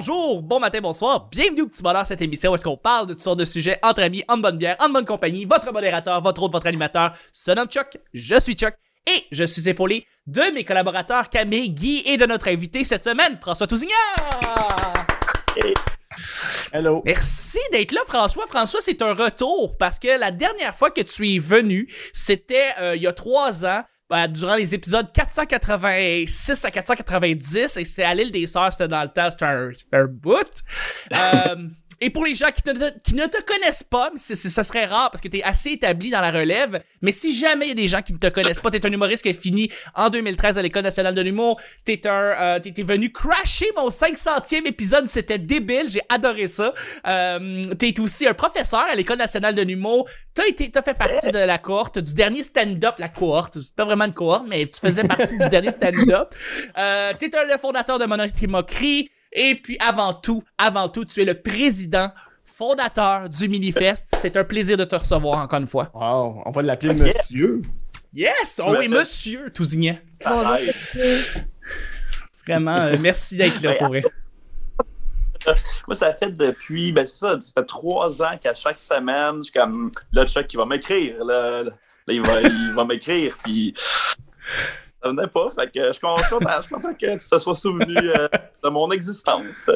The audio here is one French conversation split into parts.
Bonjour, bon matin, bonsoir, bienvenue au Petit Bonheur, cette émission où est-ce qu'on parle de toutes sortes de sujets entre amis, en bonne bière, en bonne compagnie. Votre modérateur, votre hôte, votre animateur, se nomme Chuck, je suis Chuck, et je suis épaulé de mes collaborateurs Camille, Guy et de notre invité cette semaine, François Tousignan! Hello. Merci d'être là, François. François, c'est un retour parce que la dernière fois que tu es venu, c'était euh, il y a trois ans. Ben, durant les épisodes 486 à 490, et c'était à l'île des Sœurs, c'était dans le temps, c'était un, un bout. Et pour les gens qui ne, te- connaissent pas, c'est- ça serait rare parce que tu es assez établi dans la relève, mais si jamais il y a des gens qui ne te connaissent pas, tu es un humoriste qui a fini en 2013 à l'École nationale de l'humour, tu es, euh, venu crasher mon 500e épisode, c'était débile, j'ai adoré ça. Euh, tu es aussi un professeur à l'École nationale de l'humour, tu as, fait partie de la cohorte, du dernier stand-up, la cohorte, pas vraiment une cohorte, mais tu faisais partie du dernier stand-up. Euh, tu es le fondateur de Monocle Moquerie, et puis avant tout, avant tout, tu es le président fondateur du Minifest. C'est un plaisir de te recevoir encore une fois. Wow, on va l'appeler monsieur. Yes! Oh oui, monsieur Tousignan. Bonjour. Vraiment, euh, merci d'être là pour vrai. Moi, ça fait depuis, ben c'est ça, ça fait trois ans qu'à chaque semaine, je suis comme, là, Chuck, il va m'écrire, là, là, il va, il va m'écrire, puis ça venait pas, fait que je suis content, que tu te sois souvenu euh, de mon existence.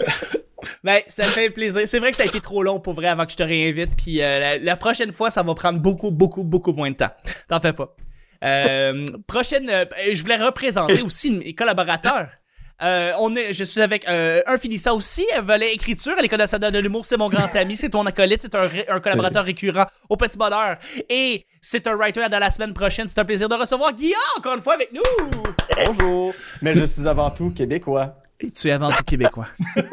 Ben, ça fait plaisir. C'est vrai que ça a été trop long pour vrai avant que je te réinvite. Puis euh, la, prochaine fois, ça va prendre beaucoup, beaucoup, beaucoup moins de temps. T'en fais pas. Euh, prochaine, euh, je voulais représenter aussi mes collaborateurs. Euh, on est, je suis avec euh, un finissant aussi, un volet écriture à l'École nationale de l'humour, c'est mon grand ami, c'est ton acolyte, c'est un collaborateur récurrent au Petit Bonheur. Et c'est un writer dans la semaine prochaine. C'est un plaisir de recevoir Guillaume encore une fois avec nous. Bonjour. Mais je suis avant tout québécois. Et tu es avant tout québécois.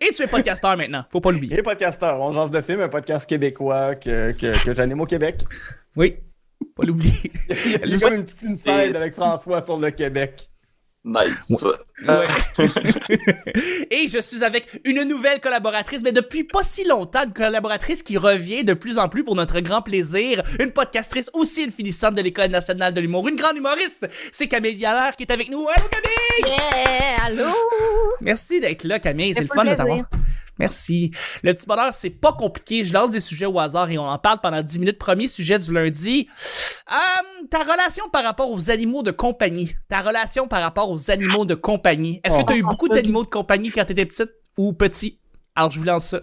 Et tu es podcasteur maintenant, faut pas l'oublier. Et podcasteur, on jase de film, un podcast québécois que, que, que j'anime au Québec. Oui, pas l'oublier. Il y a comme une petite inside avec François sur le Québec. Nice. Ouais. Et je suis avec une nouvelle collaboratrice, mais depuis pas si longtemps, une collaboratrice qui revient de plus en plus pour notre grand plaisir, une podcastrice aussi une finissante de l'École nationale de l'humour, une grande humoriste, c'est Camille Allaire qui est avec nous. Allô Camille! Yeah, allô? Merci d'être là Camille, c'est le fun de t'avoir. Merci. Le petit bonheur, c'est pas compliqué. Je lance des sujets au hasard et on en parle pendant 10 minutes. Premier sujet du lundi. Euh, ta relation par rapport aux animaux de compagnie. Ta relation par rapport aux animaux de compagnie. Est-ce que Oh. tu as eu beaucoup d'animaux de compagnie quand t'étais petite ou petit? Alors, je vous lance ça.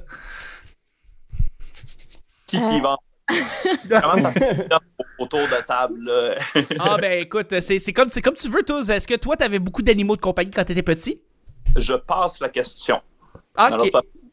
Qui qui va? Comment ça fait autour de table, là? Ah, ben écoute, c'est comme, c'est comme tu veux, tous. Est-ce que toi, t'avais beaucoup d'animaux de compagnie quand t'étais petit? Je passe la question. Ah,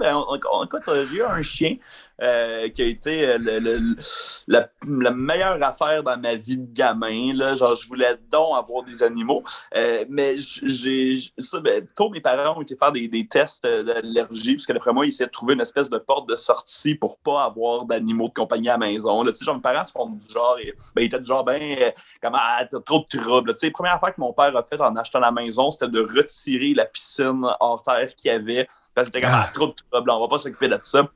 Ben, on- on- j'ai eu un chien euh, qui a été euh, le- le- la, meilleure affaire dans ma vie de gamin. Là. Genre, je voulais donc avoir des animaux. Euh, mais j'ai ça, ben, quand mes parents ont été faire des, tests d'allergie, parce que d'après moi, ils essayaient de trouver une espèce de porte de sortie pour pas avoir d'animaux de compagnie à la maison. Là. Genre, mes parents se font du genre, ben, ils étaient du genre, ben, euh, comme, ah, trop de troubles. La première affaire que mon père a fait en achetant la maison, c'était de retirer la piscine hors terre qu'il y avait. Parce que c'était comme, ah, trop de troubles, on va pas s'occuper de ça.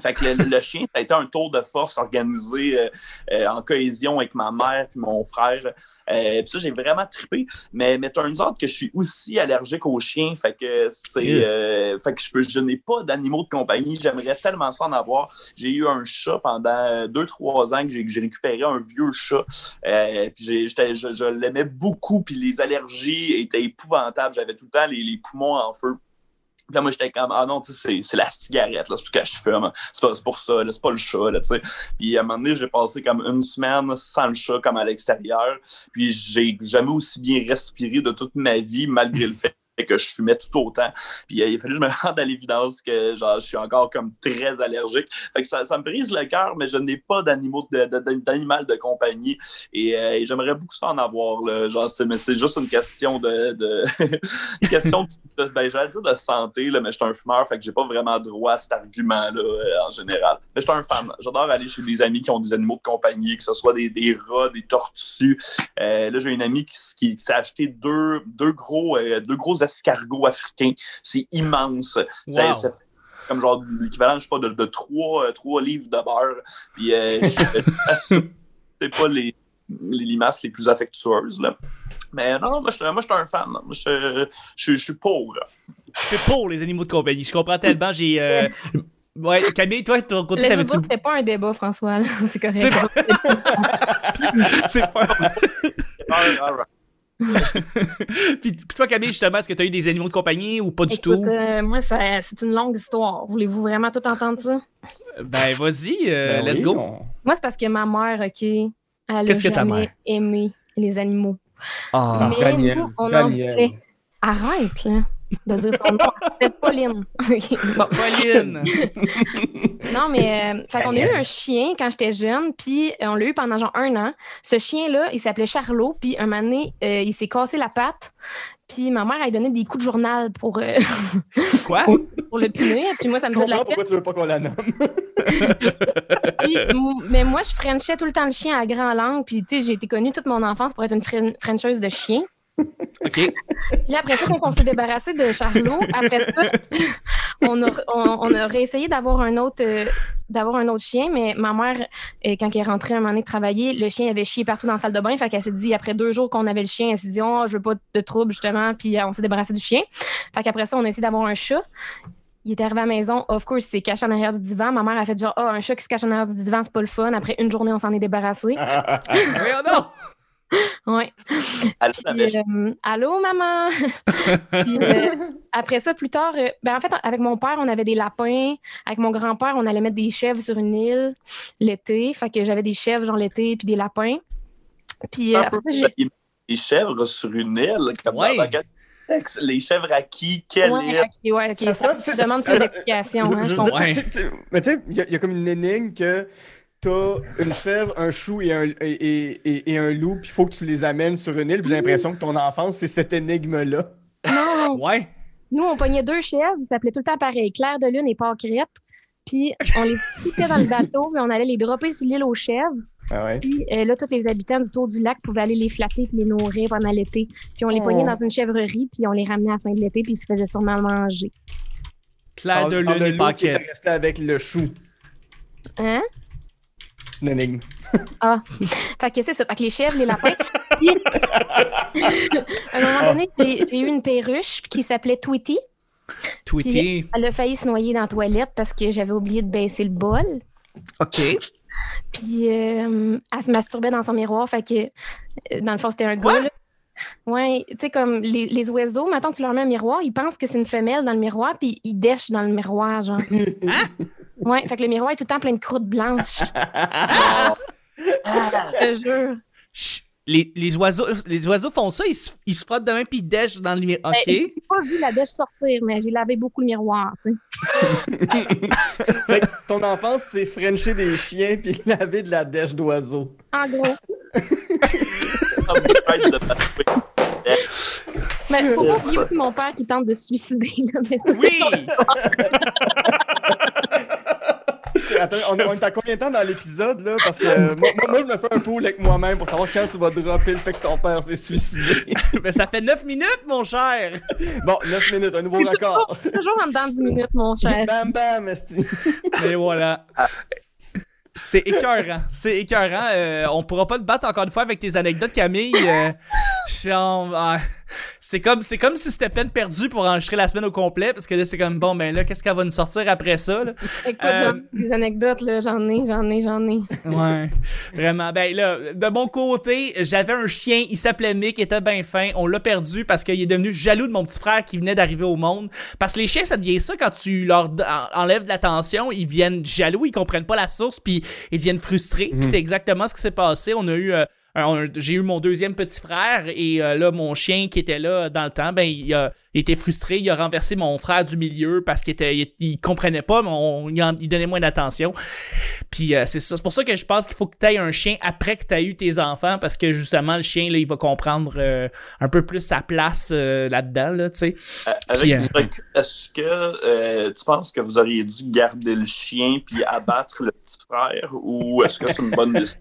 Fait que le, le chien, ça a été un tour de force organisé euh, euh, en cohésion avec ma mère et mon frère. Euh, puis ça, j'ai vraiment trippé. Mais, mais turns out que je suis aussi allergique aux chiens. Fait que c'est. Fait que je, je n'ai pas d'animaux de compagnie. J'aimerais tellement ça en avoir. J'ai eu un chat pendant deux, trois ans que j'ai récupéré un vieux chat. Puis je, je l'aimais beaucoup. Puis les allergies étaient épouvantables. J'avais tout le temps les, les poumons en feu. Puis moi, j'étais comme, ah non, tu sais, c'est- la cigarette, là, c'est ce que je fume. C'est pour ça, c'est pas le chat, là, tu sais. Puis à un moment donné, j'ai passé comme une semaine sans le chat, comme à l'extérieur. Puis j'ai jamais aussi bien respiré de toute ma vie, malgré le fait que je fumais tout autant. Puis euh, il a fallu que je me rende à l'évidence que genre, je suis encore comme très allergique. Fait que ça, me brise le cœur, mais je n'ai pas d'animal de compagnie. Et, euh, et j'aimerais beaucoup ça en avoir. Là. Genre, c'est, mais c'est juste une question de. question ben, j'allais dire de santé, là, mais je suis un fumeur, fait que j'ai pas vraiment droit à cet argument-là euh, en général. Mais je suis un fan. J'adore aller chez des amis qui ont des animaux de compagnie, que ce soit des, des rats, des tortues. Là, j'ai une amie qui, qui, qui s'est acheté deux, deux, gros, deux gros escargots africains. C'est immense. C'est- Wow. c'est comme genre l'équivalent, je sais pas, de, de trois, euh, trois livres de beurre. Puis euh, je- c'est pas les, les limaces les plus affectueuses, là. Mais non, moi, je suis moi, je suis un fan. Je, je, je suis pour. là. C'est pour les animaux de compagnie. Je comprends tellement. J'ai. euh, Ouais, Camille, toi, ton côté, t'avais-tu. c'était pas un débat, François. C'est correct. C'est pas. C'est pas. All right. puis, toi, Camille, justement, est-ce que t'as eu des animaux de compagnie ou pas du Écoute, tout? euh, moi, ça- c'est une longue histoire. Voulez-vous vraiment tout entendre ça? Ben, vas-y, euh, Ben let's oui, go. on- Moi, c'est parce que ma mère, OK, elle a Qu'est-ce que ta jamais mère? aimé les animaux. Ah. Mais Daniel, nous, on en Daniel. voulait. Arrête, là, de dire son nom. C'est Pauline. Bon. Pauline! Non, mais euh, fait qu'on a eu un chien quand j'étais jeune, puis euh, on l'a eu pendant genre un an. Ce chien-là, il s'appelait Charlot, puis un moment donné, euh, il s'est cassé la patte, puis ma mère, elle donnait des coups de journal pour, euh, Quoi? pour le punir, puis moi, ça me faisait de la pourquoi tu veux pas qu'on la nomme. Puis, mais moi, je frenchais tout le temps le chien à grand langue, puis tu sais, j'ai été connue toute mon enfance pour être une fren- frencheuse de chien. OK. Puis après ça, quand on s'est débarrassé de Charlot, après ça, on a, on, on a réessayé d'avoir un autre euh, d'avoir un autre chien, mais ma mère, euh, quand elle est rentrée un moment donné travailler, le chien avait chié partout dans la salle de bain. Fait qu'elle s'est dit, après deux jours qu'on avait le chien, elle s'est dit, oh, je veux pas de trouble, justement. Puis euh, on s'est débarrassé du chien. Fait qu'après ça, on a essayé d'avoir un chat. Il est arrivé à la maison, of course, il s'est caché en arrière du divan. Ma mère a fait genre, ah, un chat qui se cache en arrière du divan, c'est pas le fun. Après une journée, on s'en est débarrassé. Voyons donc! Ouais. Elle savait. Puis, euh, allô, maman? Puis, euh, après ça, plus tard, euh, ben, en fait, avec mon père, on avait des lapins. Avec mon grand-père, on allait mettre des chèvres sur une île l'été. Fait que j'avais des chèvres, genre l'été, puis des lapins. Puis euh, après ça. Les chèvres sur une île, comme Ouais. dans? Les chèvres à qui? Quelle Ouais, île? ok, ouais, ok. Ça Ça, demande ça- plus d'explications. hein, Mais tu sais, il y, a- il y a comme une énigme que t'as une chèvre, un chou et un, et, et- et- un loup, puis il faut que tu les amènes sur une île. puis J'ai l'impression que ton enfance, c'est cette énigme-là. Non, Ouais. nous, on pognait deux chèvres. Ils s'appelaient tout le temps pareil, Claire de Lune et Pâquerette. Puis on les foutait dans le bateau, puis on allait les dropper sur l'île aux chèvres. Ah ouais. Puis euh, là, tous les habitants du tour du lac pouvaient aller les flatter puis les nourrir pendant l'été. Puis on les Oh. pognait dans une chèvrerie, puis on les ramenait à la fin de l'été, puis ils se faisaient sûrement manger. Claire de lune et loup qui était paquet. resté avec le chou. Hein? Une énigme. Fait que c'est ça. Fait que les chèvres, les lapins. À un moment donné, j'ai eu une perruche qui s'appelait Tweety. Tweety. Elle a failli se noyer dans la toilette parce que j'avais oublié de baisser le bol. OK. Puis euh, elle se masturbait dans son miroir. Fait que, euh, dans le fond, c'était un gars. là. Ouais, tu sais, comme les, les oiseaux, maintenant tu leur mets un miroir, ils pensent que c'est une femelle dans le miroir, puis ils dèchent dans le miroir, genre. Ouais, fait que le miroir est tout le temps plein de croûtes blanches. Je te jure. Chut. Les, les, oiseaux, les oiseaux font ça, ils se, ils se frottent de main puis ils dèchent dans le mi- Ben, OK. J'ai pas vu la dèche sortir, mais j'ai lavé beaucoup le miroir, tu sais. Fait que ton enfance, c'est frencher des chiens puis laver de la dèche d'oiseaux. En gros. De. Mais faut pas oublier aussi mon père qui tente de se suicider, là, mais Oui! Attends, on, on est à combien de temps dans l'épisode, là? Parce que euh, moi, moi, moi, je me fais un pool avec moi-même pour savoir quand tu vas dropper le fait que ton père s'est suicidé. Mais ça fait 9 minutes, mon cher! Bon, 9 minutes, un nouveau record. toujours en dedans de 10 minutes, mon cher. Bam, bam, esti. Et voilà. C'est écœurant. C'est écœurant. Euh, on pourra pas te battre encore une fois avec tes anecdotes, Camille. Euh, je suis en- ah, c'est comme, c'est comme si c'était peine perdue pour enregistrer la semaine au complet, parce que là, c'est comme, bon, ben là, qu'est-ce qu'elle va nous sortir après ça? Là? Écoute, Euh, j'en ai des anecdotes, là, j'en ai, j'en ai, j'en ai. Ouais, vraiment. Ben là, de mon côté, j'avais un chien, il s'appelait Mick, il était bien fin. On l'a perdu parce qu'il est devenu jaloux de mon petit frère qui venait d'arriver au monde. Parce que les chiens, ça devient ça quand tu leur enlèves de l'attention, ils viennent jaloux, ils comprennent pas la source, puis ils deviennent frustrés. Puis c'est exactement ce qui s'est passé. On a eu. euh, j'ai eu mon deuxième petit frère et euh, là mon chien qui était là dans le temps ben il, était frustré il a renversé mon frère du milieu parce qu'il était il, il comprenait pas mais on, il, en- il donnait moins d'attention puis euh, c'est ça. C'est pour ça que je pense qu'il faut que tu aies un chien après que tu aies eu tes enfants parce que justement, le chien, là, il va comprendre euh, un peu plus sa place là-dedans, là, tu sais. Avec est-ce que tu penses que vous auriez dû garder le chien puis abattre le petit frère ou est-ce que c'est une bonne décision?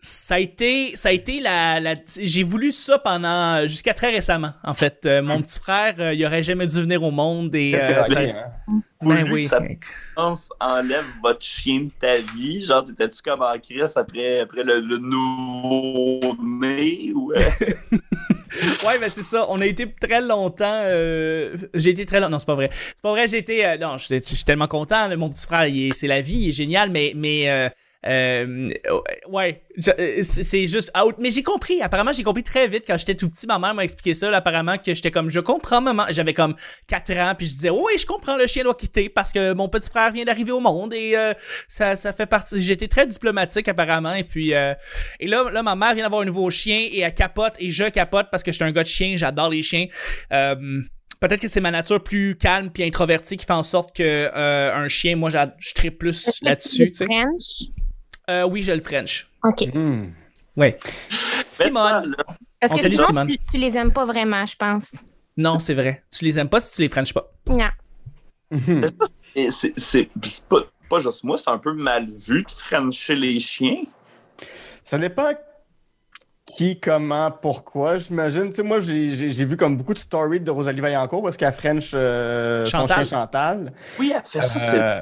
Ça a été, ça a été la, la- j'ai voulu ça pendant jusqu'à très récemment. En fait, Euh, mon petit frère, euh, il aurait jamais dû venir au monde et C'est euh, ça- hein. ben oui. que ça pense, enlève votre chien de ta vie? Genre, t'étais-tu comme en crise après, après le, le nouveau-né? Ou, euh, ouais, ben c'est ça. On a été très longtemps. euh, J'ai été très longtemps. Non, c'est pas vrai. C'est pas vrai. J'ai été. euh, Non, je suis tellement content. là. Mon petit frère, c'est la vie, il est génial, mais. mais euh, euh, ouais, euh, c'est juste out. Mais j'ai compris. Apparemment, j'ai compris très vite quand j'étais tout petit. Ma mère m'a expliqué ça. là, apparemment, que j'étais comme, je comprends, maman. J'avais comme 4 ans, puis je disais, oui, je comprends, le chien doit quitter parce que mon petit frère vient d'arriver au monde et euh, ça, ça fait partie. J'étais très diplomatique, apparemment. Et puis, euh, et là, là, ma mère vient d'avoir un nouveau chien et elle capote et je capote parce que je suis un gars de chien. J'adore les chiens. Euh, Peut-être que c'est ma nature plus calme puis introvertie qui fait en sorte que euh, un chien, moi, je serais plus là-dessus. tu sais. Euh, oui, je le French. OK. Hmm. Ça, Simone. Parce que sinon, Simone. tu, tu les aimes pas vraiment, je pense. Non, c'est vrai. Tu les aimes pas si tu les French pas. Non. C'est- pas, pas juste moi, c'est un peu mal vu de frencher les chiens. Ça dépend qui, comment, pourquoi, j'imagine. Tu sais, moi, j'ai vu comme beaucoup de stories de Rosalie Vaillancourt parce qu'elle French euh, son Chantal. chien Chantal. Oui, elle fait ça, c'est Euh,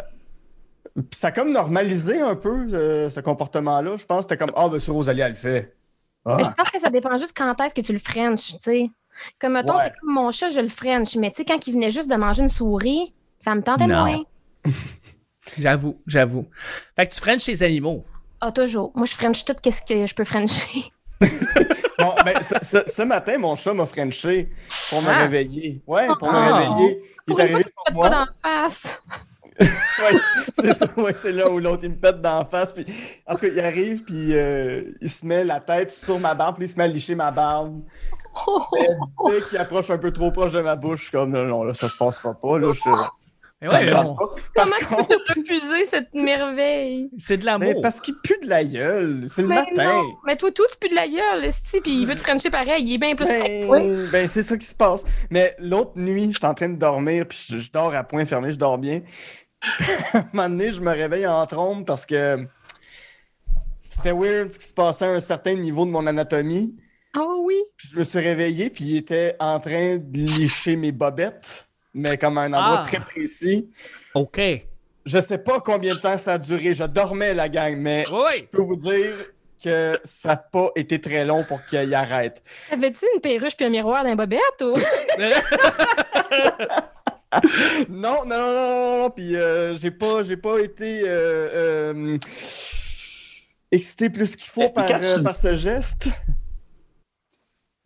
Puis ça a comme normalisé un peu euh, ce comportement-là. Je pense que c'était comme Ah, ben, sur Rosalie, elle le fait. Mais je Ah, pense que ça dépend juste quand est-ce que tu le French, tu sais. Comme, mettons, Ouais. c'est comme mon chat, je le French. Mais tu sais, quand il venait juste de manger une souris, ça me tentait Non. moins. J'avoue, j'avoue. Fait que tu French tes animaux. Ah, toujours. Moi, je French tout ce que je peux Frencher. Bon, ben, ce, ce- ce matin, mon chat m'a Frenché pour me Ah. réveiller. Ouais, pour Ah. me réveiller. Il est arrivé sur moi. pas face? Ouais, c'est ça, ouais, c'est là où l'autre il me pète d'en face. Puis, en tout cas, il arrive, puis euh, il se met la tête sur ma barbe, puis il se met à licher ma barbe. Oh, oh. dès qu'il approche un peu trop proche de ma bouche, je suis comme non, non, là, ça se passera pas. Là, je, Mais ouais, ça me on- tente pas. Comment Par contre, tu peux refuser cette merveille? c'est de mais l'amour. parce qu'il pue de la gueule, c'est le Mais matin. non. Mais toi, tout, tu pues de la gueule, puis il veut te Frencher pareil. Il est bien plus. Ben, ben, c'est ça qui se passe. Mais l'autre nuit, je suis en train de dormir, puis je, je dors à point fermé, je dors bien. À un moment donné, je me réveille en trompe parce que c'était weird ce qui se passait à un certain niveau de mon anatomie. Oh oui? Puis je me suis réveillé, puis il était en train de licher mes bobettes, mais comme à un endroit Ah. très précis. OK. Je sais pas combien de temps ça a duré. Je dormais, la gang, mais Oui. je peux vous dire que ça n'a pas été très long pour qu'il arrête. Avais-tu une perruche puis un miroir dans les bobettes ou? Non, non, non, non, non, non. Puis euh, j'ai pas, j'ai pas été euh, euh, excité plus qu'il faut par, quand euh, tu- par ce geste.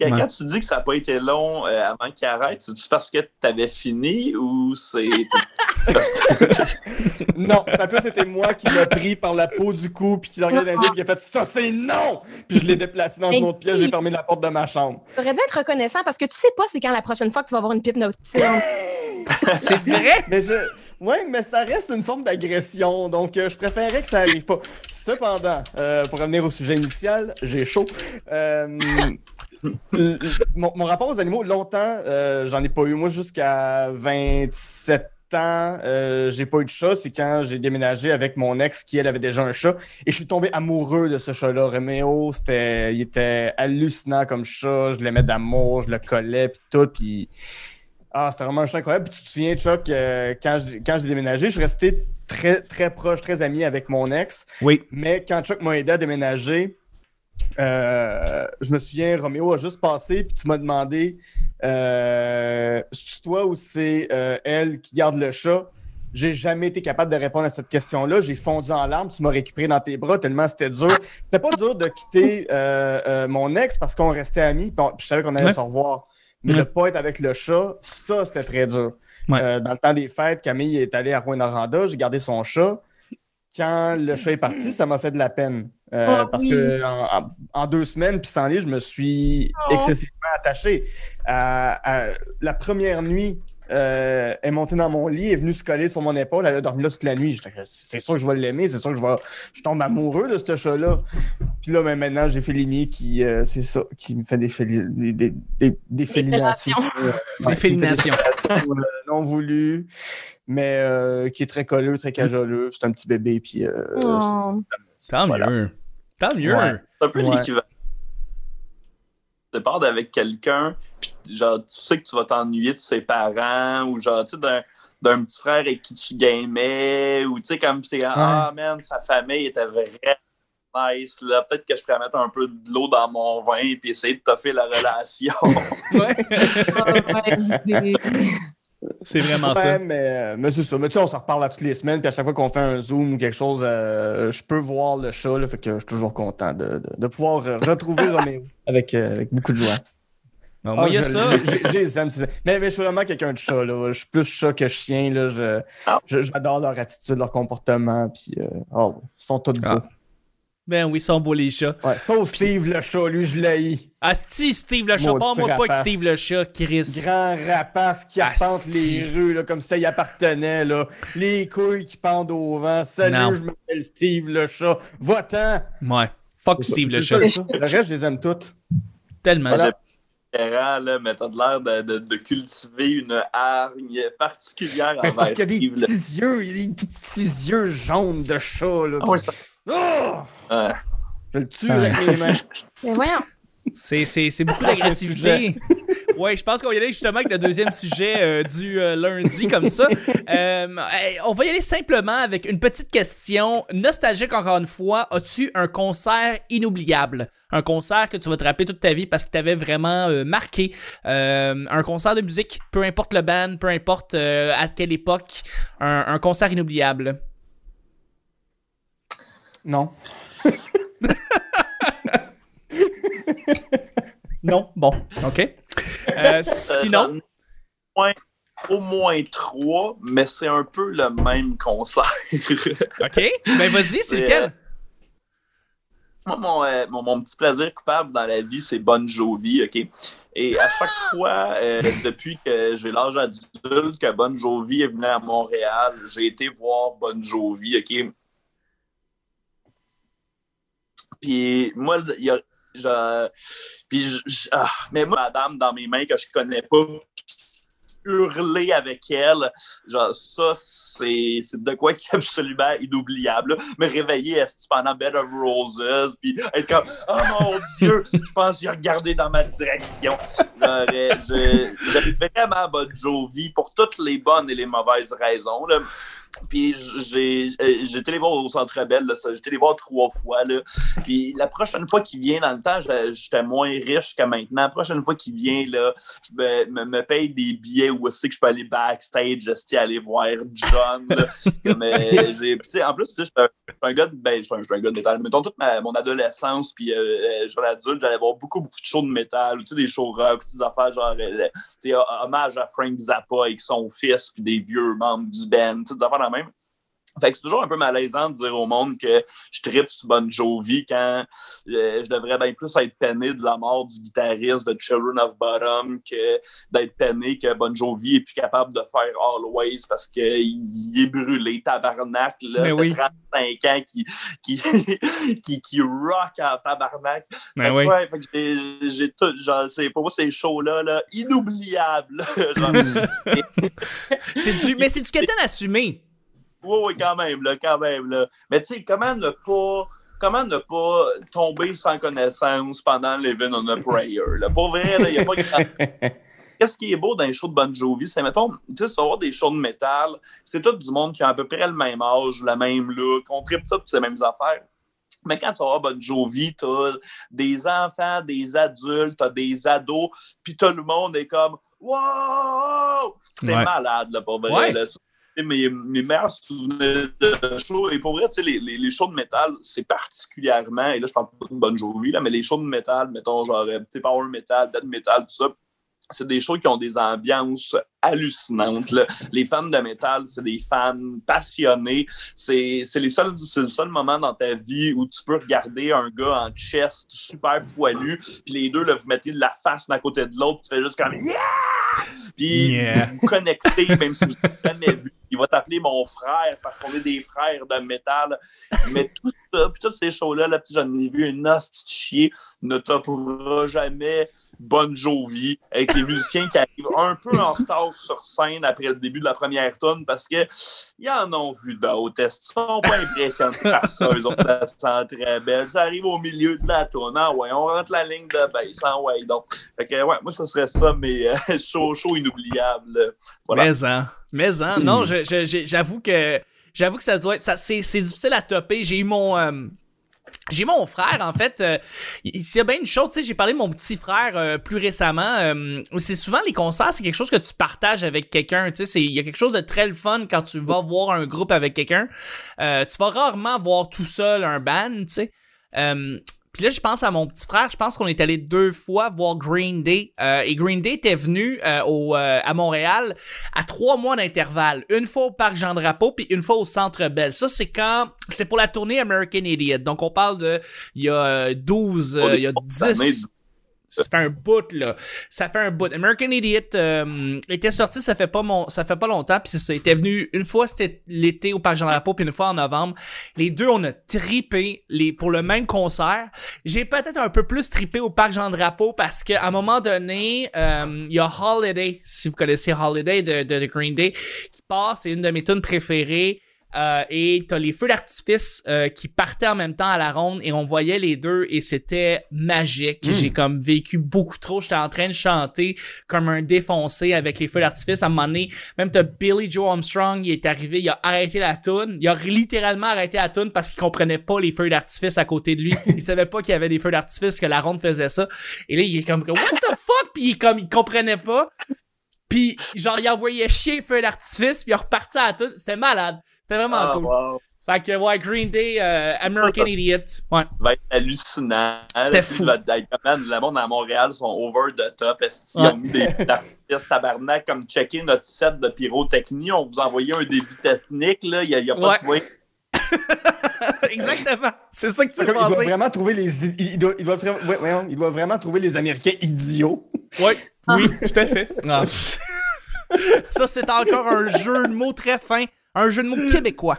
Quand, Ouais. tu dis que ça n'a pas été long euh, avant qu'il arrête, c'est-tu parce que tu avais fini ou c'est. Non, ça peut c'était moi qui l'a pris par la peau du cou, puis qui l'a regardé dans les yeux, puis qui a fait ça, c'est non! Puis je l'ai déplacé dans une autre pièce, j'ai fermé la porte de ma chambre. T'aurais dû être reconnaissant parce que tu sais pas c'est quand la prochaine fois que tu vas avoir une pipe nocturne. C'est vrai? Mais je. Ouais, mais ça reste une forme d'agression, donc euh, je préférais que ça arrive pas. Cependant, euh, pour revenir au sujet initial, j'ai chaud. Euh, mon, mon rapport aux animaux, longtemps, j'en ai pas eu. Moi, jusqu'à 27 ans, j'ai pas eu de chat. C'est quand j'ai déménagé avec mon ex qui, elle, avait déjà un chat. Et je suis tombé amoureux de ce chat-là. Roméo, il était hallucinant comme chat. Je l'aimais d'amour, je le collais, puis tout. Puis ah, c'était vraiment un chat incroyable. Puis tu te souviens, Chuck, euh, quand j'ai quand j'ai déménagé, je suis resté très, très proche, très ami avec mon ex. Oui. Mais quand Chuck m'a aidé à déménager, euh, je me souviens, Roméo a juste passé, puis tu m'as demandé euh, c'est toi ou c'est elle qui garde le chat? J'ai jamais été capable de répondre à cette question-là. J'ai fondu en larmes. Tu m'as récupéré dans tes bras tellement c'était dur. C'était pas dur de quitter euh, euh, mon ex parce qu'on restait amis, puis on- puis je savais qu'on allait Ouais. se revoir. Mais Ouais. de pas être avec le chat, ça, c'était très dur. Ouais. Euh, dans le temps des fêtes, Camille est allée à Rouen-Noranda, j'ai gardé son chat. Quand le chat est parti, ça m'a fait de la peine. Euh, Oh, parce oui. que en, en- en deux semaines, puis sans lit, je me suis Oh. excessivement attaché. À- à- la première nuit, euh, est montée dans mon lit, elle est venue se coller sur mon épaule, elle a dormi là toute la nuit. C'est sûr que je vais l'aimer, c'est sûr que je vais. Je tombe amoureux de ce chat-là. Puis là, ben, maintenant, j'ai Félini qui, euh, c'est ça, qui me fait des, féli- des, des, des- des félinations. Euh, Des félinations. félinations, euh, non voulues, mais euh, qui est très colleux, très cajoleux. C'est un petit bébé, puis euh, Oh. Tant Voilà. mieux. Tant mieux. Ouais. C'est un peu Ouais. l'équivalent. Tu pars avec quelqu'un, puis genre, tu sais que tu vas t'ennuyer de ses parents, ou genre, tu sais, d'un, d'un petit frère avec qui tu gamais, ou tu sais, comme tu es ah man, sa famille était vraiment nice. Là, peut-être que je pourrais mettre un peu de l'eau dans mon vin et essayer de toffer la relation. Ouais. C'est vraiment Ouais, ça. mais, euh, mais c'est ça. Mais tu sais, on se reparle à toutes les semaines, puis à chaque fois qu'on fait un Zoom ou quelque chose, euh, je peux voir le chat, là, fait que je suis toujours content de, de- de pouvoir retrouver Roméo avec, euh, avec beaucoup de joie. Non, moi, il y a Ah, je- ça. je les aime. Mais, mais je suis vraiment quelqu'un de chat, là. Je suis plus chat que chien, là. Je- Ah. je- J'adore leur attitude, leur comportement, puis euh, oh, ils sont tous beaux. Ah. Ben oui, ils sont beaux les chats. Ouais, sauf Steve le chat, lui, je l'haïs. Asti, Steve le chat. Maudit Pas rapace. Steve le chat, Chris. Grand rapace qui arpente les rues là, comme ça y appartenait. Là. Les couilles qui pendent au vent. Salut, Non. je m'appelle Steve le chat. Va-t'en! Ouais. Fuck. Steve le chat. le reste, je les aime toutes. Tellement. Voilà. là, mais t'as de l'air de, de- de cultiver une hargne particulière Mais c'est parce envers qu'il y a des petits yeux, il y a des petits yeux jaunes de chat. Là, Ah ouais, Oh! Ouais. Je le tue avec mes mains. Mais voyons. C'est, c'est, c'est beaucoup d'agressivité. Ouais, je pense qu'on va y aller justement avec le deuxième sujet euh, du euh, lundi comme ça. Euh, on va y aller simplement avec une petite question nostalgique encore une fois. As-tu un concert inoubliable? Un concert que tu vas te rappeler toute ta vie parce qu'il t'avait vraiment euh, marqué. Euh, un concert de musique, peu importe le band, peu importe euh, à quelle époque. Un, un concert inoubliable. Non. Non? Bon, ok. Euh, sinon... Euh, au moins- au moins trois, mais c'est un peu le même concert. Ok, ben vas-y, c'est C'est, lequel? Moi, mon, euh, mon, mon petit plaisir coupable dans la vie, c'est Bon Jovi, OK? Et à chaque fois, euh, depuis que j'ai l'âge adulte, que Bon Jovi est venu à Montréal, j'ai été voir Bon Jovi, OK? Puis moi, il y a... je- puis je- ah, mais moi, madame dans mes mains que je connais pas, hurler avec elle, genre ça, c'est de quoi qui est absolument inoubliable. Me réveiller pendant Bed of Roses, puis être comme « Oh mon Dieu! Je pense qu'il a regardé dans ma direction. » je- J'aime vraiment Bon Jovi pour toutes les bonnes et les mauvaises raisons. Là. Puis euh, été les voir au Centre Bell, été les voir trois fois. Là. Puis la prochaine fois qu'il vient, dans le temps, je- j'étais moins riche que maintenant. La prochaine fois qu'il vient, là, je me, paye des billets où que je peux aller backstage, aller voir John. euh, en plus, sais, j'étais un, j'étais gars de, ben, j'étais un, j'étais un gars de métal. Mettons, toute ma, mon adolescence, puis euh, euh, adulte, j'allais voir beaucoup, beaucoup de shows de métal, des shows rock, des affaires genre, hommage à Frank Zappa avec son fils, puis des vieux membres du band, des affaires même. Fait que c'est toujours un peu malaisant de dire au monde que je tripe sur Bon Jovi quand euh, je devrais bien plus être peiné de la mort du guitariste de Children of Bottom que d'être peiné que Bon Jovi est plus capable de faire Always parce qu'il est brûlé, tabarnak. Là, Mais Ça fait oui. 35 ans qui, qui, qui, qui rock en tabarnak. Ben Fait que oui. ouais, fait que j'ai- tout, genre, c'est, pour moi, ces shows-là, là, inoubliables. Genre, C'est du, mais c'est du Kenton assumé. Oui, oui, quand même, là, quand même, là. Mais tu sais, comment ne pas. Comment ne pas tomber sans connaissance pendant Living on a Prayer? Là? Pour vrai, il n'y a pas grand- Qu'est-ce qui est beau dans les shows de Bon Jovi? C'est, mettons, tu sais, si tu vas voir des shows de métal, c'est tout du monde qui a à peu près le même âge, le même look, on tripe toutes ces mêmes affaires. Mais quand tu vas voir Bon Jovi, t'as des enfants, des adultes, t'as des ados, puis tout le monde est comme « Wow! » C'est Ouais. malade, là, pour vrai. Ouais. là. Mes, mes meilleurs souvenirs de show. Et pour vrai, tu sais, les, les, les shows de métal, c'est particulièrement, et là, je parle pas de Bon Jovi, là, mais les shows de métal, mettons, genre, euh, tu sais, power metal, death metal, tout ça, c'est des shows qui ont des ambiances hallucinantes. là. Les fans de métal, c'est des fans passionnés. C'est le seul moment dans ta vie où tu peux regarder un gars en chest super poilu, puis les deux, là, vous mettez de la face d'un côté de l'autre, tu fais juste comme Yeah! Puis Yeah. vous connectez, même si vous n'avez jamais vu. Il va t'appeler mon frère parce qu'on est des frères de métal. Mais tout puis tous ces shows-là, là, j'en ai vu une hostie chier, ne topera jamais Bon Jovi avec les musiciens qui arrivent un peu en retard sur scène après le début de la première tonne parce que ils en ont vu d'autres. Ils sont pas impressionnés par ça? Autres, elles sont très belles. Ça arrive au milieu de la tonne. Ah ouais, on rentre la ligne de baisse. Ah ouais, donc. Fait que, ouais, moi, ce serait ça, mais euh, show, show inoubliable. Voilà. Mais en. Mais en. Non, je- j'avoue que. J'avoue que ça doit être. ça- C'est c'est difficile à topper. J'ai eu mon. euh, j'ai mon frère, en fait, euh, c'est bien une chose, tu sais, j'ai parlé de mon petit frère euh, plus récemment. euh, c'est souvent les concerts, c'est quelque chose que tu partages avec quelqu'un, tu sais, il y a quelque chose de très le fun quand tu vas voir un groupe avec quelqu'un. Tu vas rarement voir tout seul un band, tu sais. Euh, puis là, je pense à mon petit frère. Je pense qu'on est allé deux fois voir Green Day. Euh, et Green Day était venu euh, au, euh, à Montréal à trois mois d'intervalle. Une fois au Parc Jean-Drapeau, puis une fois au Centre Bell. Ça, c'est quand... C'est pour la tournée American Idiot. Donc, on parle de... Il y a euh, 12... euh, il y a 10... Ça fait un bout, là. Ça fait un bout. American Idiot euh, était sorti, ça fait pas mon, ça fait pas longtemps, puis c'est ça. Il était venu une fois, c'était l'été au Parc Jean-Drapeau, puis une fois en novembre. Les deux, on a tripé les, pour le même concert. J'ai peut-être un peu plus tripé au Parc Jean-Drapeau parce qu'à un moment donné, euh, il y a Holiday, si vous connaissez Holiday de, de, de Green Day, qui passe, c'est une de mes tunes préférées. Euh, et t'as les feux d'artifice euh, qui partaient en même temps à la ronde et on voyait les deux et c'était magique. J'ai comme vécu beaucoup trop. J'étais en train de chanter comme un défoncé avec les feux d'artifice. À un moment donné, même t'as Billy Joe Armstrong, il est arrivé, il a arrêté la tune. Il a littéralement arrêté la tune parce qu'il comprenait pas les feux d'artifice à côté de lui. il savait pas qu'il y avait des feux d'artifice, que la ronde faisait ça. Et là, il est comme, what the fuck? Puis il est comme, il comprenait pas. Puis genre, il envoyait chier les feux d'artifice, puis il est reparti à la tune. C'était malade. C'était vraiment Ah, cool. wow. Fait que, ouais, Green Day, euh, American Idiot. Ouais. Ça va être hallucinant. C'était fou. Le, le- le monde à Montréal sont over the top. Est-ce qu'ils Ouais. ont mis des artistes tabarnak comme checker notre set de pyrotechnie? On vous a envoyé un début technique. là. Il n'y a, il y a pas Ouais. de moyen. Exactement. C'est ça que tu penser. vraiment trouver les. i- Il doit, il doit vra- ouais, ouais, il doit vraiment trouver les Américains idiots. Oui, oui, tout à fait. Ah. ça, c'est encore un jeu de mots très fin. Un jeu de mots québécois.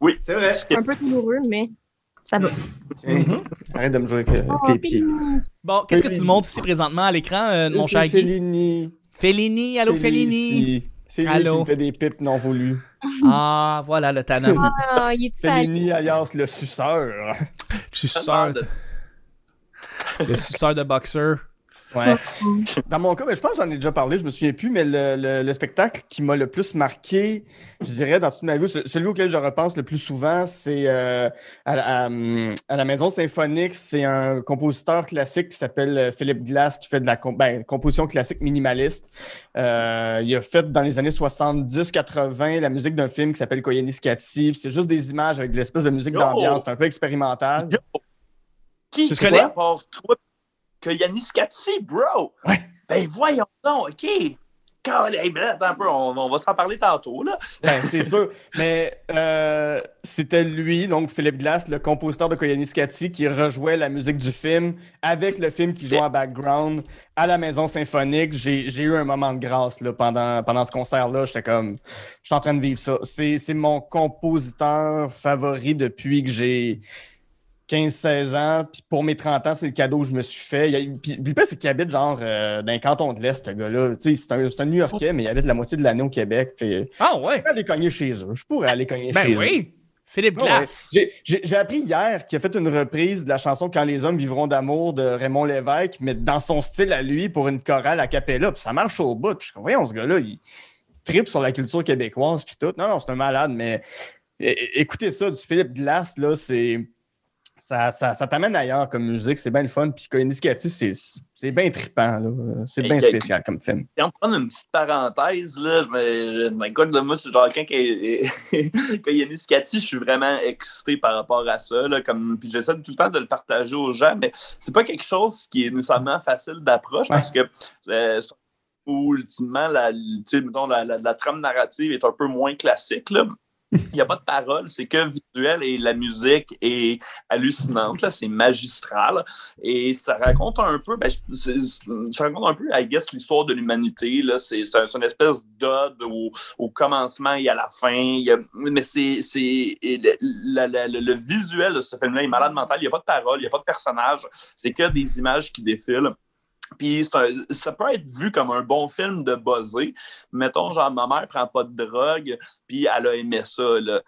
Oui, C'est vrai. Un peu douloureux, mais ça va. Arrête de me jouer avec, avec Oh, tes pieds. Bon, qu'est-ce que tu nous montres ici présentement à l'écran, euh, mon C'est cher Guy? Fellini. Fellini, allô Fellini. C'est lui Allô? qui me fait des pipes non voulues. Ah, voilà le tannant. Ah, il est Fellini alias le suceur. Suceur de, le suceur de boxeur. Ouais. Dans mon cas, ben, je pense que j'en ai déjà parlé, je me souviens plus, mais le, le- le spectacle qui m'a le plus marqué, je dirais, dans toute ma vie, ce- celui auquel je repense le plus souvent, c'est euh, à, la- à, à la Maison Symphonique. C'est un compositeur classique qui s'appelle euh, Philippe Glass, qui fait de la ben, composition classique minimaliste. Euh, il a fait dans les années 70-80 la musique d'un film qui s'appelle Koyaanisqatsi. puis C'est juste des images avec de l'espèce de musique Yo! d'ambiance, c'est un peu expérimental. Qui, Tu qui connais? toi que Yannis Katsi, bro? Ouais. Ben voyons donc, OK. Quand, hey, ben, attends un peu, on, on va s'en parler tantôt, là. Ben, c'est sûr. Mais euh, c'était lui, donc Philippe Glass, le compositeur de Koyaanisqatsi, qui rejouait la musique du film avec le film qui jouait en background à la Maison Symphonique. J'ai eu un moment de grâce là, pendant, pendant ce concert-là. J'étais comme, je suis en train de vivre ça. C'est mon compositeur favori depuis que j'ai 15-16 ans. Puis pour mes 30 ans, c'est le cadeau que je me suis fait. Puis, le pire, c'est qu'il habite genre euh, dans le canton de l'Est, ce gars-là. Tu sais, C'est un, un New-Yorkais, mais il habite la moitié de l'année au Québec. Ah je ouais. pourrais aller cogner chez eux. Je pourrais aller cogner Ben chez eux. oui. Philippe Ouais, Glass. ouais. J'ai- appris hier qu'il a fait une reprise de la chanson Quand les hommes vivront d'amour de Raymond Lévesque, mais dans son style à lui pour une chorale a cappella. Puis ça marche au bout. Puis je voyons, ce gars-là, il tripe sur la culture québécoise. Puis tout. Non, non, c'est un malade, mais écoutez ça, du Philippe Glass, là, c'est. Ça, ça, ça t'amène ailleurs comme musique, c'est bien le fun. Puis Koyaanisqatsi, c'est c'est bien trippant. C'est bien spécial comme film. Si on prend une petite parenthèse, là, je me, je de moi, c'est genre quand, je suis vraiment excité par rapport à ça. Là, comme, puis j'essaie tout le temps de le partager aux gens, mais c'est pas quelque chose qui est nécessairement facile d'approche Ouais. parce que euh, où, ultimement, la, mettons, la, la- la trame narrative est un peu moins classique. Là. Il n'y a pas de parole, c'est que visuel et la musique est hallucinante, c'est magistral. Et ça raconte un peu, ben, ça raconte un peu, I guess, l'histoire de l'humanité. C'est un- une espèce d'ode au, au commencement et à la fin. Il y a- mais c'est le visuel de ce film-là est malade mental. Il n'y a pas de parole, il n'y a pas de personnage. C'est que des images qui défilent. Puis ça peut être vu comme un bon film de buzzé. Mettons, genre, ma mère prend pas de drogue, puis elle a aimé ça. Là.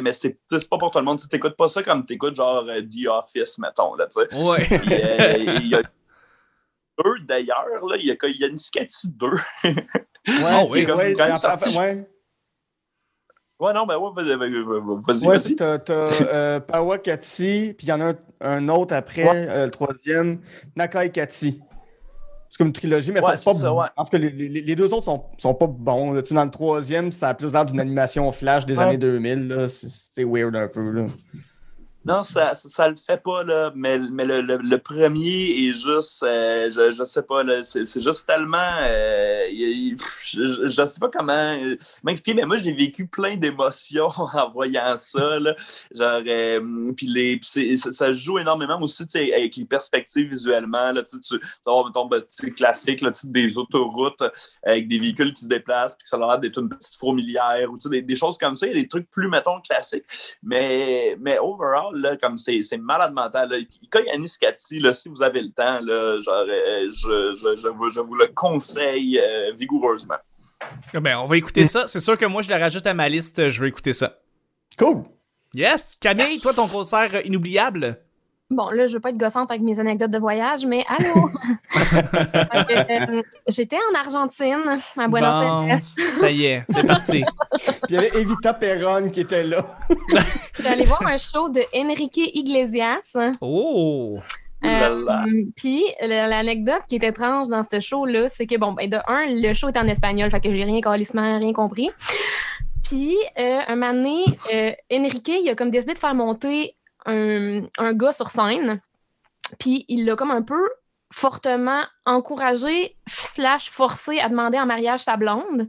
Mais c'est pas pour tout le monde. Tu t'écoutes pas ça comme t'écoutes genre euh, The Office, mettons. Là, tu sais. Ouais. Puis, euh, il y a deux d'ailleurs, là. il y a, il y a une Scati 2. Ouais, oui, comme ouais, quand sorti- ouais. Ouais, non, ben ouais, vas-y, vas-y. Ouais, vas-y. t'as euh, Pawa Kati, puis il y en a un, un autre après, Ouais. euh, le troisième, Nakai Kati. C'est comme une trilogie, mais Ouais, ça, c'est pas ça, bon. ouais. Parce que les, les- les deux autres sont, sont pas bons. Tu sais, Dans le troisième, ça a plus l'air d'une animation flash des Ouais. années 2000. là. C'est c'est weird un peu. Là. Non, ça, ça, ça le fait pas, là, mais, mais le, le, le premier est juste, euh, je, je sais pas, là, c'est c'est juste tellement, euh, il- il- pff, je, je sais pas comment euh, m'expliquer, mais moi, j'ai vécu plein d'émotions en voyant ça, là, genre, euh, puis les, c'est- ça, ça joue énormément aussi, avec les perspectives visuellement, là, tu avoir, mettons, ben, classique, là, des autoroutes avec des véhicules qui se déplacent, puis que ça a l'air d'être une petite fourmilière, ou des, des choses comme ça, il a des trucs plus, mettons, classiques, mais, mais overall, là, comme c'est malade mental. Là. Ika Yanis-Kati, là, si vous avez le temps, là, genre, euh, je, je, je, vous, je vous le conseille euh, vigoureusement. Ben, on va écouter ça. C'est sûr que moi, je le rajoute à ma liste. Je vais écouter ça. Cool! Yes! Camille, toi, ton concert inoubliable? Bon, là, je veux pas être gossante avec mes anecdotes de voyage, mais allô! Euh, J'étais en Argentine, à Buenos Bon, Aires. ça y est, c'est parti. Puis il y avait Evita Perron qui était là. Allée voir un show de Enrique Iglesias. Oh! Euh. Puis l'anecdote qui est étrange dans ce show-là, c'est que, bon, ben, de un, le show est en espagnol, fait que j'ai rien calissement, rien compris. Puis, euh, un moment donné, euh, Enrique, il a comme décidé de faire monter un, un gars sur scène. Puis, il l'a comme un peu fortement encouragé slash forcé à demander en mariage sa blonde.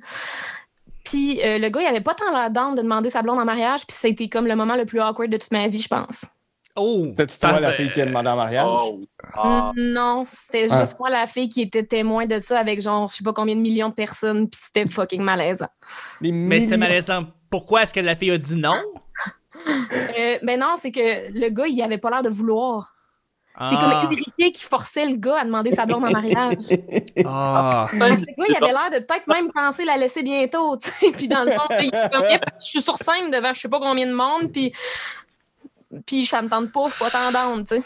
Puis, le gars, il avait pas tant la dent de demander sa blonde en mariage, puis c'était comme le moment le plus awkward de toute ma vie, je pense. Oh! C'était-tu toi la fille qui a demandé en mariage? Oh. Ah. Non, c'était Ah. juste moi la fille qui était témoin de ça avec genre je sais pas combien de millions de personnes puis c'était fucking malaisant. Mais c'était malaisant. Pourquoi est-ce que la fille a dit non? Euh, ben non, c'est que le gars il avait pas l'air de vouloir. C'est Ah. comme Enrique qui forçait le gars à demander sa blonde en mariage. Ah. le gars il avait l'air de peut-être même penser la laisser bientôt, tu sais. Puis dans le fond, il je suis sur scène devant je sais pas combien de monde puis puis ça me tente pas, je suis pas tendance, tu sais.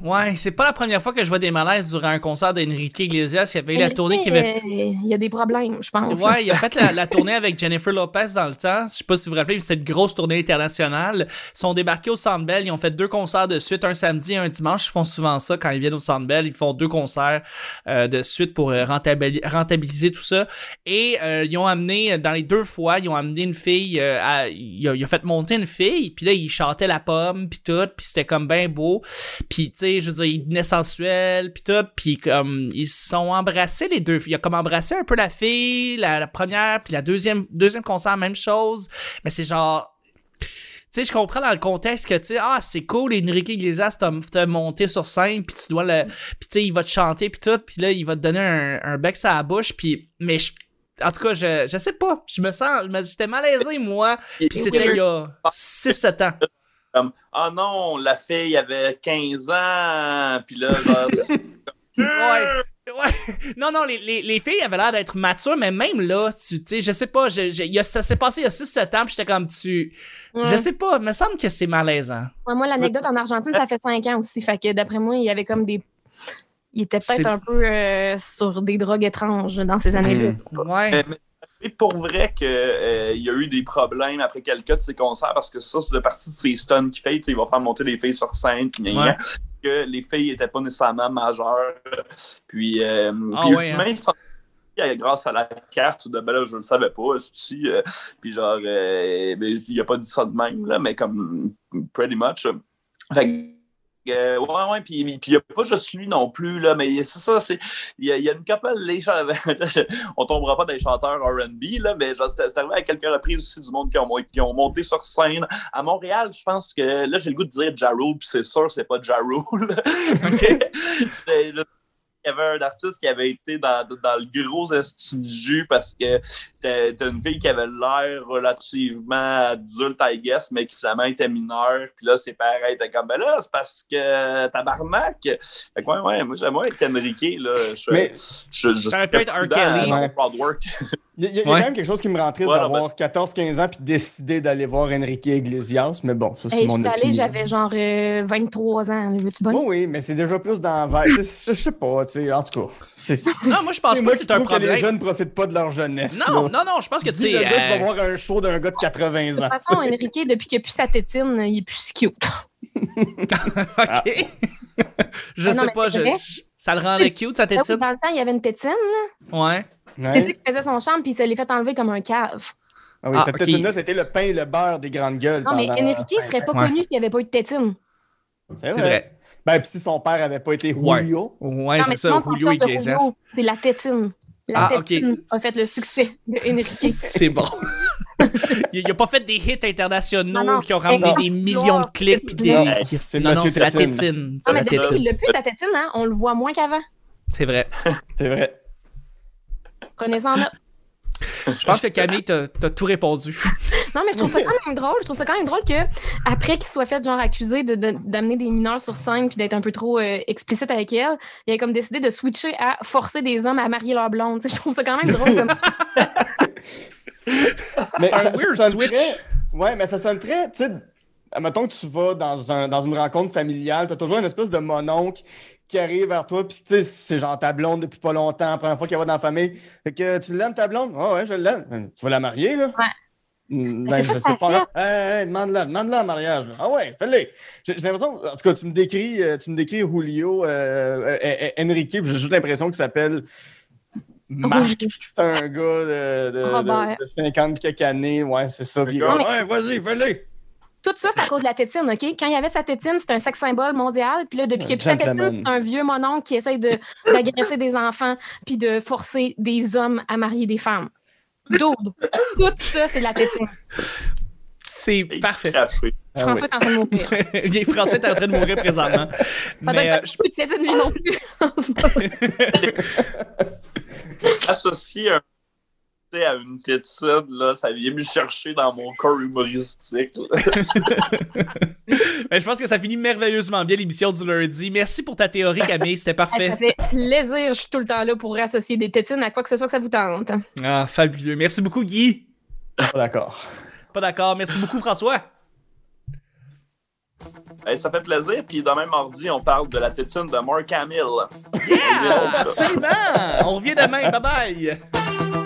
Ouais, c'est pas la première fois que je vois des malaises durant un concert d'Enrique Iglesias. Il y avait eu la tournée qui avait. Il y a des problèmes, je pense. Ouais, il a fait la, la tournée avec Jennifer Lopez dans le temps. Je sais pas si vous vous rappelez, une grosse tournée internationale. Ils sont débarqués au Centre Bell. Ils ont fait deux concerts de suite, un samedi et un dimanche. Ils font souvent ça quand ils viennent au Centre Bell. Ils font deux concerts euh, de suite pour euh, rentabili- rentabiliser tout ça. Et euh, ils ont amené, dans les deux fois, ils ont amené une fille. euh, à- il, a, il a fait monter une fille. Puis là, il chantait la pomme, puis tout. Puis c'était comme bien beau. Puis, tu sais, je veux dire, il venait sensuel, puis tout. Puis, comme, ils se sont embrassés, les deux. Il a comme embrassé un peu la fille, la, la première, puis la deuxième, deuxième concert, même chose. Mais c'est genre. Tu sais, je comprends dans le contexte que, tu sais, ah, c'est cool, Enrique Iglesias t'a monté sur scène, puis tu dois le. Puis, tu sais, il va te chanter, puis tout, puis là, il va te donner un, un bec sur la bouche, puis. Mais je. En tout cas, je, je sais pas. Je me sens. J'étais malaisé, moi. Puis c'était il y a 6-7 ans. Comme, ah non, la fille avait 15 ans, puis là, genre, Ouais. Ouais. Non, non, les, les, les filles avaient l'air d'être matures, mais même là, tu sais, je sais pas, je, je- il y a- ça s'est passé il y a 6-7 ans, puis j'étais comme tu. Ouais. Je sais pas, il me semble que c'est malaisant. Ouais, moi, l'anecdote en Argentine, ça fait cinq ans aussi. Fait que d'après moi, il y avait comme des. Il était peut-être un peu euh, sur des drogues étranges dans ces années-là. Ouais. Mais- mais c'est pour vrai qu'il y a eu des problèmes après quelques de ses concerts parce que ça, c'est de partie de ses stuns qu'il fait. Il va faire monter les filles sur scène, puis Ouais. que les filles n'étaient pas nécessairement majeures. Puis, euh, Ah puis ouais, ultimement, euh, grâce à la carte, de ben là, je ne le savais pas, esti, euh, puis genre, euh, ben, il a pas dit ça de même, là, mais comme pretty much. Fait que, euh, ouais, ouais, puis il n'y a pas juste lui non plus, là, mais c'est ça, c'est. Il y, y a une couple, les on tombera pas des chanteurs RB, là, mais c'est arrivé à quelques reprises aussi du monde qui ont, qui ont monté sur scène. À Montréal, je pense que là, j'ai le goût de dire Ja Rule, puis c'est sûr, c'est pas Ja Rule. Ok. Mais je- il y avait un artiste qui avait été dans, dans le gros esti du jus parce que c'était une fille qui avait l'air relativement adulte, I guess, mais qui finalement était mineure. Puis là, ses parents étaient comme, ben là, c'est parce que tabarnak. Fait que ouais, ouais, moi, j'aimerais être Enrique, là. Je, Mais- je, je, Ça aurait pu être R. Kelly. Il y a, il y a Ouais. quand même quelque chose qui me rend triste d'avoir 14-15 ans puis décider d'aller voir Enrique Iglesias, mais bon, ça c'est Hey, mon opinion. j'avais genre euh, 23 ans. Veux-tu oui, mais c'est déjà plus dans Je je sais pas, tu sais, en tout cas. C'est c'est Non, moi, je pense pas que c'est un trouve que les problème. jeunes profitent pas de leur jeunesse. Non, là. non, non, je pense que tu le sais. gars euh, voir un show d'un gars de 80 De ans. toute façon, Enrique, depuis qu'il a plus sa tétine, il est plus cute. Ok. je Ah non, sais pas, je, ça le rendait cute, sa tétine? dans le temps, il y avait une tétine. là. Ouais. Ouais. C'est ça qui faisait son charme, puis il se l'est fait enlever comme un cave. Ah oui, Ah, cette ok. tétine-là, c'était le pain et le beurre des grandes gueules. Non, mais Enrique serait pas. Ouais. connu s'il n'y avait pas eu de tétine. C'est vrai. Ben, puis si son père avait pas été. Julio. Ouais, c'est ça, Julio Iglesias. C'est la tétine. La Ah, ok. tétine a fait le succès de Enrique. C'est bon. il, il a pas fait des hits internationaux Non, non. qui ont ramené Non. des millions de clics pis des. Non, non, c'est la Tétine. Non, mais la depuis plus, sa tétine, hein, on le voit moins qu'avant. C'est vrai. C'est vrai. Prenez ça en note. Je pense que Camille t'a t'a tout répondu. Non, mais je trouve ça quand même drôle. Je trouve ça quand même drôle que après qu'il soit fait genre accusé de- de- d'amener des mineurs sur scène puis d'être un peu trop euh, explicite avec elle, il a comme décidé de switcher à forcer des hommes à marier leur blonde. Tu sais, je trouve ça quand même drôle. comme- Mais Un ça, weird ça switch. très- Ouais, mais ça sonne très. Tu sais, mettons que tu vas dans, un, dans une rencontre familiale, t'as toujours une espèce de mononcle qui arrive vers toi, puis tu sais, c'est genre ta blonde depuis pas longtemps, la première fois qu'elle va dans la famille. Fait que tu l'aimes ta blonde? Ah ouais, je l'aime. Tu vas la marier, là? Ouais. Mais Ben, je sais pas. Hey, hey, demande-la, demande-la en mariage. Ah ouais, fais-le. J'ai j'ai l'impression, en tout cas, tu me décris, euh, tu me décris Julio, euh, euh, euh, Enrique, puis j'ai juste l'impression qu'il s'appelle Marc, Julio. puis que c'est un gars de, de, de, de 50 quelques années. Ouais, c'est ça. Puis, ouais, vas-y, fais-le. Tout ça, c'est à cause de la tétine, OK? Quand il y avait sa tétine, c'était un sexe symbole mondial. Puis là, depuis qu'il n'y a plus sa tétine, c'est un vieux mononcle qui essaye de- d'agresser des enfants puis de forcer des hommes à marier des femmes. Dude, tout ça, c'est de la tétine. C'est parfait. Ah François oui. est en train de mourir. Bien, François est en train de mourir présentement. Mais euh, de tétine, lui non plus. Associé un- à une tétine, là, ça vient me chercher dans mon corps humoristique. ben, je pense que ça finit merveilleusement bien l'émission du lundi. Merci pour ta théorie, Camille. C'était Ça parfait. fait plaisir. Je suis tout le temps là pour associer des tétines à quoi que ce soit que ça vous tente. Ah, fabuleux. Merci beaucoup, Guy. Pas d'accord. Pas d'accord. Merci beaucoup, François. Hey, ça fait plaisir. Puis demain mardi, on parle de la tétine de Mark Hamill. Yeah! Absolument! On revient demain. Bye bye!